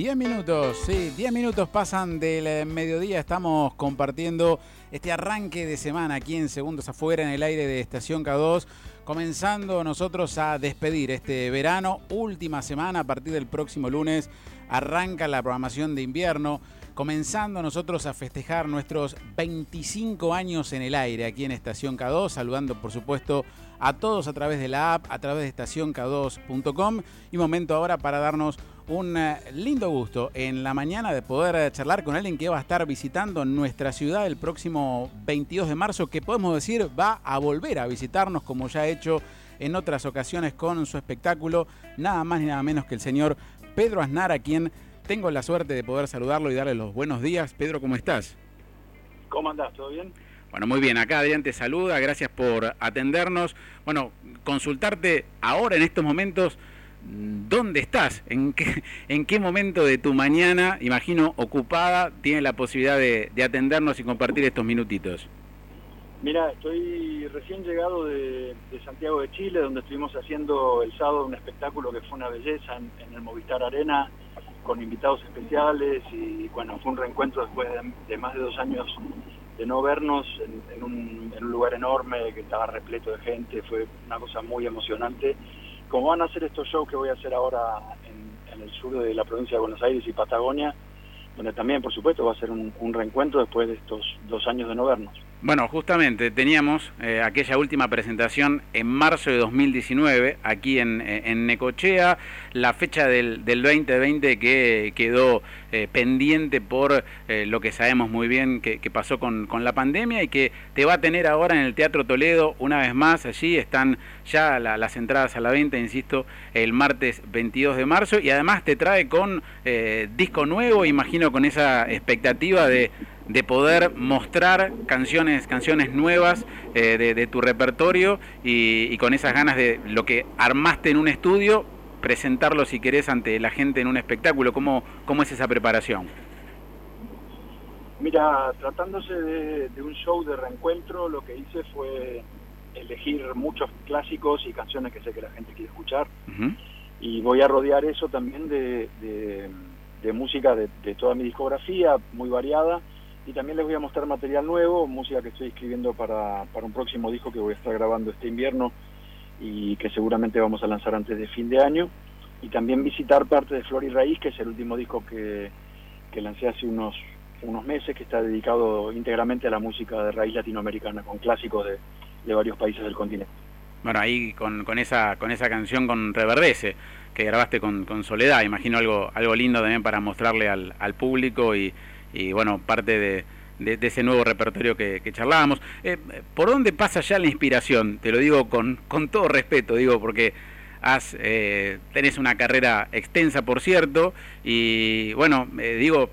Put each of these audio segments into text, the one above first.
10 minutos, sí, 10 minutos pasan del eh, mediodía. Estamos compartiendo este arranque de semana aquí en Segundos Afuera, en el aire de Estación K2. Comenzando nosotros a despedir este verano, última semana, a partir del próximo lunes arranca la programación de invierno. Comenzando nosotros a festejar nuestros 25 años en el aire aquí en Estación K2, saludando por supuesto a todos a través de la app, a través de estacionk2.com. Y momento ahora para darnos un eh, lindo gusto en la mañana de poder eh, charlar con alguien que va a estar visitando nuestra ciudad el próximo 22 de marzo, que podemos decir va a volver a visitarnos como ya ha hecho en otras ocasiones con su espectáculo, nada más ni nada menos que el señor Pedro Aznar, a quien tengo la suerte de poder saludarlo y darle los buenos días. Pedro, ¿cómo estás? ¿Cómo andás? ¿Todo bien? Bueno, muy bien, acá Adrián te saluda, gracias por atendernos. Bueno, consultarte ahora en estos momentos ¿Dónde estás? ¿En qué, ¿En qué momento de tu mañana, imagino, ocupada, tienes la posibilidad de, atendernos y compartir estos minutitos? Mira, estoy recién llegado de, Santiago de Chile, donde estuvimos haciendo el sábado un espectáculo que fue una belleza en, el Movistar Arena, con invitados especiales y bueno, fue un reencuentro después de, más de dos años de no vernos en, un, en un lugar enorme que estaba repleto de gente, fue una cosa muy emocionante como van a hacer estos shows que voy a hacer ahora en, el sur de la provincia de Buenos Aires y Patagonia, donde también, por supuesto, va a ser un, reencuentro después de estos dos años de no vernos. Bueno, justamente teníamos eh, aquella última presentación en marzo de 2019 aquí en, en Necochea, la fecha del, del 2020 que quedó eh, pendiente por eh, lo que sabemos muy bien que, pasó con, con, la pandemia y que te va a tener ahora en el Teatro Toledo una vez más. Allí están ya las entradas a la venta, insisto, el martes 22 de marzo y además te trae con disco nuevo, imagino con esa expectativa de de poder mostrar canciones, canciones nuevas eh, de, tu repertorio y, con esas ganas de lo que armaste en un estudio, presentarlo si querés ante la gente en un espectáculo. ¿Cómo, cómo es esa preparación? Mira, tratándose de, un show de reencuentro, lo que hice fue elegir muchos clásicos y canciones que sé que la gente quiere escuchar. Y voy a rodear eso también de, de música de, toda mi discografía, muy variada y también les voy a mostrar material nuevo, música que estoy escribiendo para, para un próximo disco que voy a estar grabando este invierno y que seguramente vamos a lanzar antes de fin de año. Y también visitar parte de Flor y Raíz, que es el último disco que, que lancé hace unos, unos meses, que está dedicado íntegramente a la música de raíz latinoamericana, con clásicos de, de varios países del continente. Bueno, ahí con, con, esa, con esa canción con Reverdece, que grabaste con, con Soledad, imagino algo, algo lindo también para mostrarle al, al público y, y bueno, parte de, de, ese nuevo repertorio que, charlábamos. Eh, ¿Por dónde pasa ya la inspiración? Te lo digo con, con todo respeto, digo, porque has, eh, tenés una carrera extensa, por cierto, y bueno, eh, digo,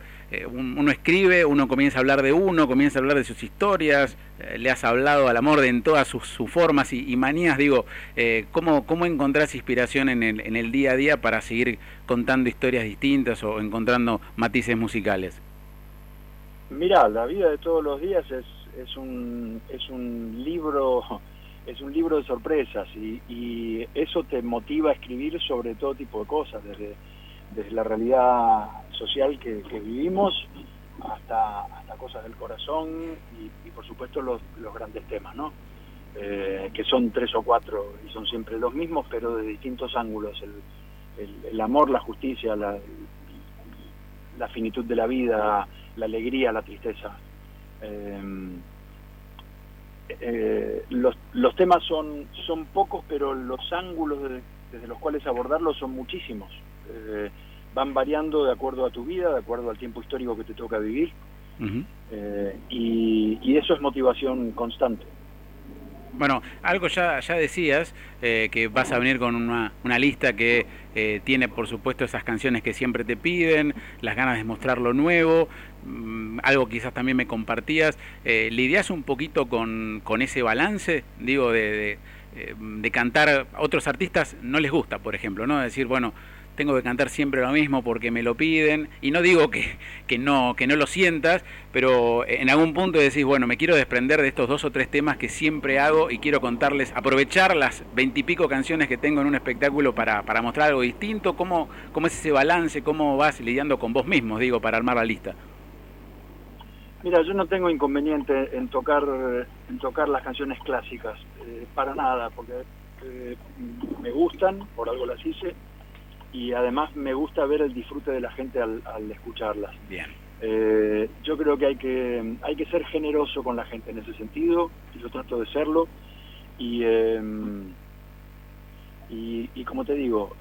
uno escribe, uno comienza a hablar de uno, comienza a hablar de sus historias, le has hablado al amor de en todas sus, formas y, manías, digo, ¿cómo, ¿cómo encontrás inspiración en el, en el día a día para seguir contando historias distintas o encontrando matices musicales? Mira, la vida de todos los días es, es, un, es un libro es un libro de sorpresas y, eso te motiva a escribir sobre todo tipo de cosas, desde, desde la realidad social que, vivimos hasta, hasta cosas del corazón y, por supuesto los, los grandes temas, ¿no? Eh, que son tres o cuatro y son siempre los mismos, pero de distintos ángulos. El, el, amor, la justicia, la, la finitud de la vida, la alegría, la tristeza. Em, eh, los, los, temas son, son pocos, pero los ángulos desde los cuales abordarlos son muchísimos. Eh, van variando de acuerdo a tu vida, de acuerdo al tiempo histórico que te toca vivir. Eh, y, eso es motivación constante. Bueno, algo ya, ya decías, que vas a venir con una, una lista que tiene, por supuesto, esas canciones que siempre te piden, las ganas de mostrar lo nuevo, Mm, algo quizás también me compartías, eh, ¿lidias un poquito con, con ese balance? Digo, de, de, eh, cantar a otros artistas no les gusta, por ejemplo, ¿no? Decir, bueno, tengo que cantar siempre lo mismo porque me lo piden, y no digo que, que, no, que no lo sientas, pero en algún punto decís, bueno, me quiero desprender de estos dos o tres temas que siempre hago y quiero contarles, aprovechar las veintipico canciones que tengo en un espectáculo para, para mostrar algo distinto, ¿Cómo, ¿cómo es ese balance, cómo vas lidiando con vos mismos, digo, para armar la lista? Mira, yo no tengo inconveniente en tocar, en tocar las canciones clásicas, eh, para nada, porque eh, me gustan, por algo las hice, y además me gusta ver el disfrute de la gente al, escucharlas. Bien. Eh, yo creo que hay que hay que ser generoso con la gente en ese sentido, y yo trato de serlo, y y, como te digo,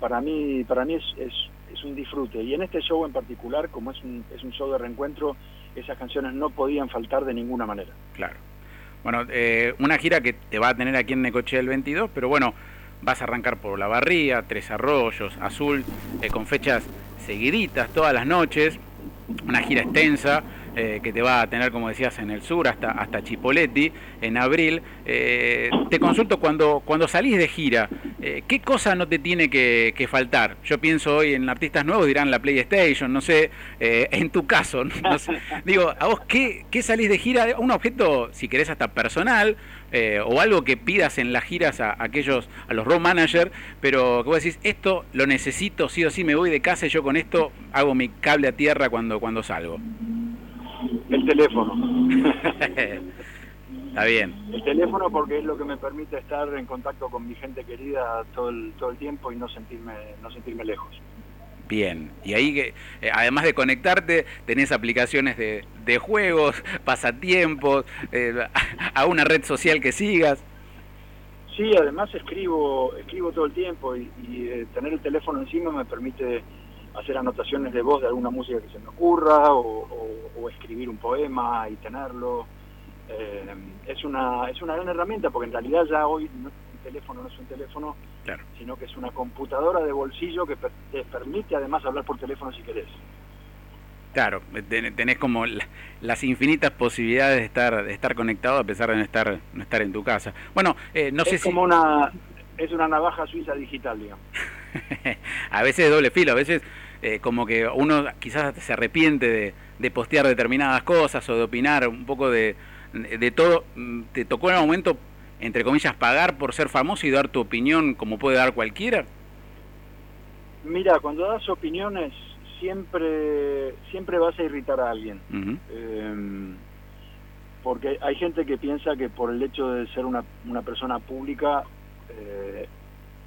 para mí para mí es, es, es, un disfrute. Y en este show en particular, como es un, es un show de reencuentro, esas canciones no podían faltar de ninguna manera. Claro. Bueno, eh, una gira que te va a tener aquí en Necochea el 22, pero bueno, vas a arrancar por La Barría, Tres Arroyos, Azul, eh, con fechas seguiditas todas las noches, una gira extensa. Eh, que te va a tener, como decías, en el sur hasta, hasta Chipoletti en abril. Eh, te consulto cuando, cuando salís de gira, eh, ¿qué cosa no te tiene que, faltar? Yo pienso hoy en artistas nuevos, dirán la PlayStation, no sé, en tu caso, no sé. digo, ¿a vos qué, qué salís de gira? Un objeto, si querés, hasta personal, o algo que pidas en las giras a, aquellos, a los road managers, pero que vos decís, esto lo necesito, sí o sí me voy de casa y yo con esto hago mi cable a tierra cuando, cuando salgo. El teléfono. Está bien. El teléfono porque es lo que me permite estar en contacto con mi gente querida todo el, todo el tiempo y no sentirme, no sentirme lejos. Bien, y ahí que eh, además de conectarte, tenés aplicaciones de, de juegos, pasatiempos, eh, a una red social que sigas. Sí, además escribo, escribo todo el tiempo y, eh, tener el teléfono encima me permite hacer anotaciones de voz de alguna música que se me ocurra o, escribir un poema y tenerlo. Eh, es, una, es una gran herramienta porque en realidad ya hoy un teléfono no es un teléfono, sino que es una computadora de bolsillo que te permite además hablar por teléfono si querés. Claro, tenés como las infinitas posibilidades de estar de estar conectado a pesar de no estar no estar en tu casa. Bueno, eh, no sé si como una es una navaja suiza digital, digamos. a veces es doble filo, a veces eh, como que uno quizás se arrepiente de, postear determinadas cosas o de opinar un poco de, de todo. Mm, ¿Te tocó en algún momento, entre comillas, pagar por ser famoso y dar tu opinión como puede dar cualquiera? Mira, cuando das opiniones siempre siempre vas a irritar a alguien. Em, porque hay gente que piensa que por el hecho de ser una, una persona pública, eh,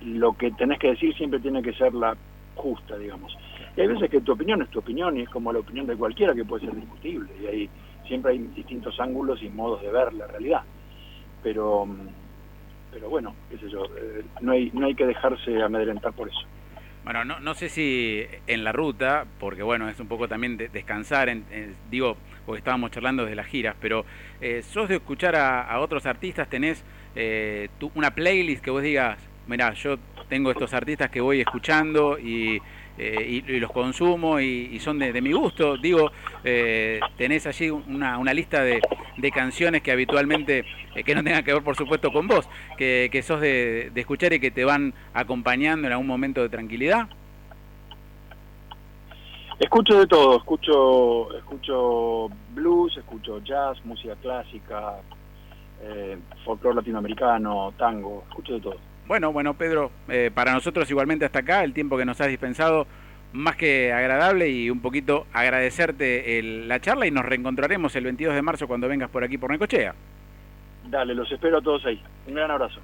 lo que tenés que decir siempre tiene que ser la justa, digamos. Y hay veces que tu opinión es tu opinión y es como la opinión de cualquiera que puede ser discutible. Y ahí siempre hay distintos ángulos y modos de ver la realidad. Pero, pero bueno, qué sé yo, eh, no, hay, no hay que dejarse amedrentar por eso. Bueno, no, no sé si en la ruta, porque bueno, es un poco también de descansar, en, digo, porque estábamos charlando de las giras, pero eh, sos de escuchar a, otros artistas, tenés eh, una playlist que vos digas, mira, yo tengo estos artistas que voy escuchando y, eh, y, los consumo y, son de, mi gusto. Digo, eh, tenés allí una, una lista de, de, canciones que habitualmente, eh, que no tengan que ver por supuesto con vos, que, que sos de, de, escuchar y que te van acompañando en algún momento de tranquilidad. Escucho de todo, escucho, escucho blues, escucho jazz, música clásica, eh, folclore latinoamericano, tango, escucho de todo. Bueno, bueno, Pedro, eh, para nosotros igualmente hasta acá, el tiempo que nos has dispensado, más que agradable y un poquito agradecerte la charla y nos reencontraremos el 22 de marzo cuando vengas por aquí por Necochea. Dale, los espero a todos ahí. Un gran abrazo.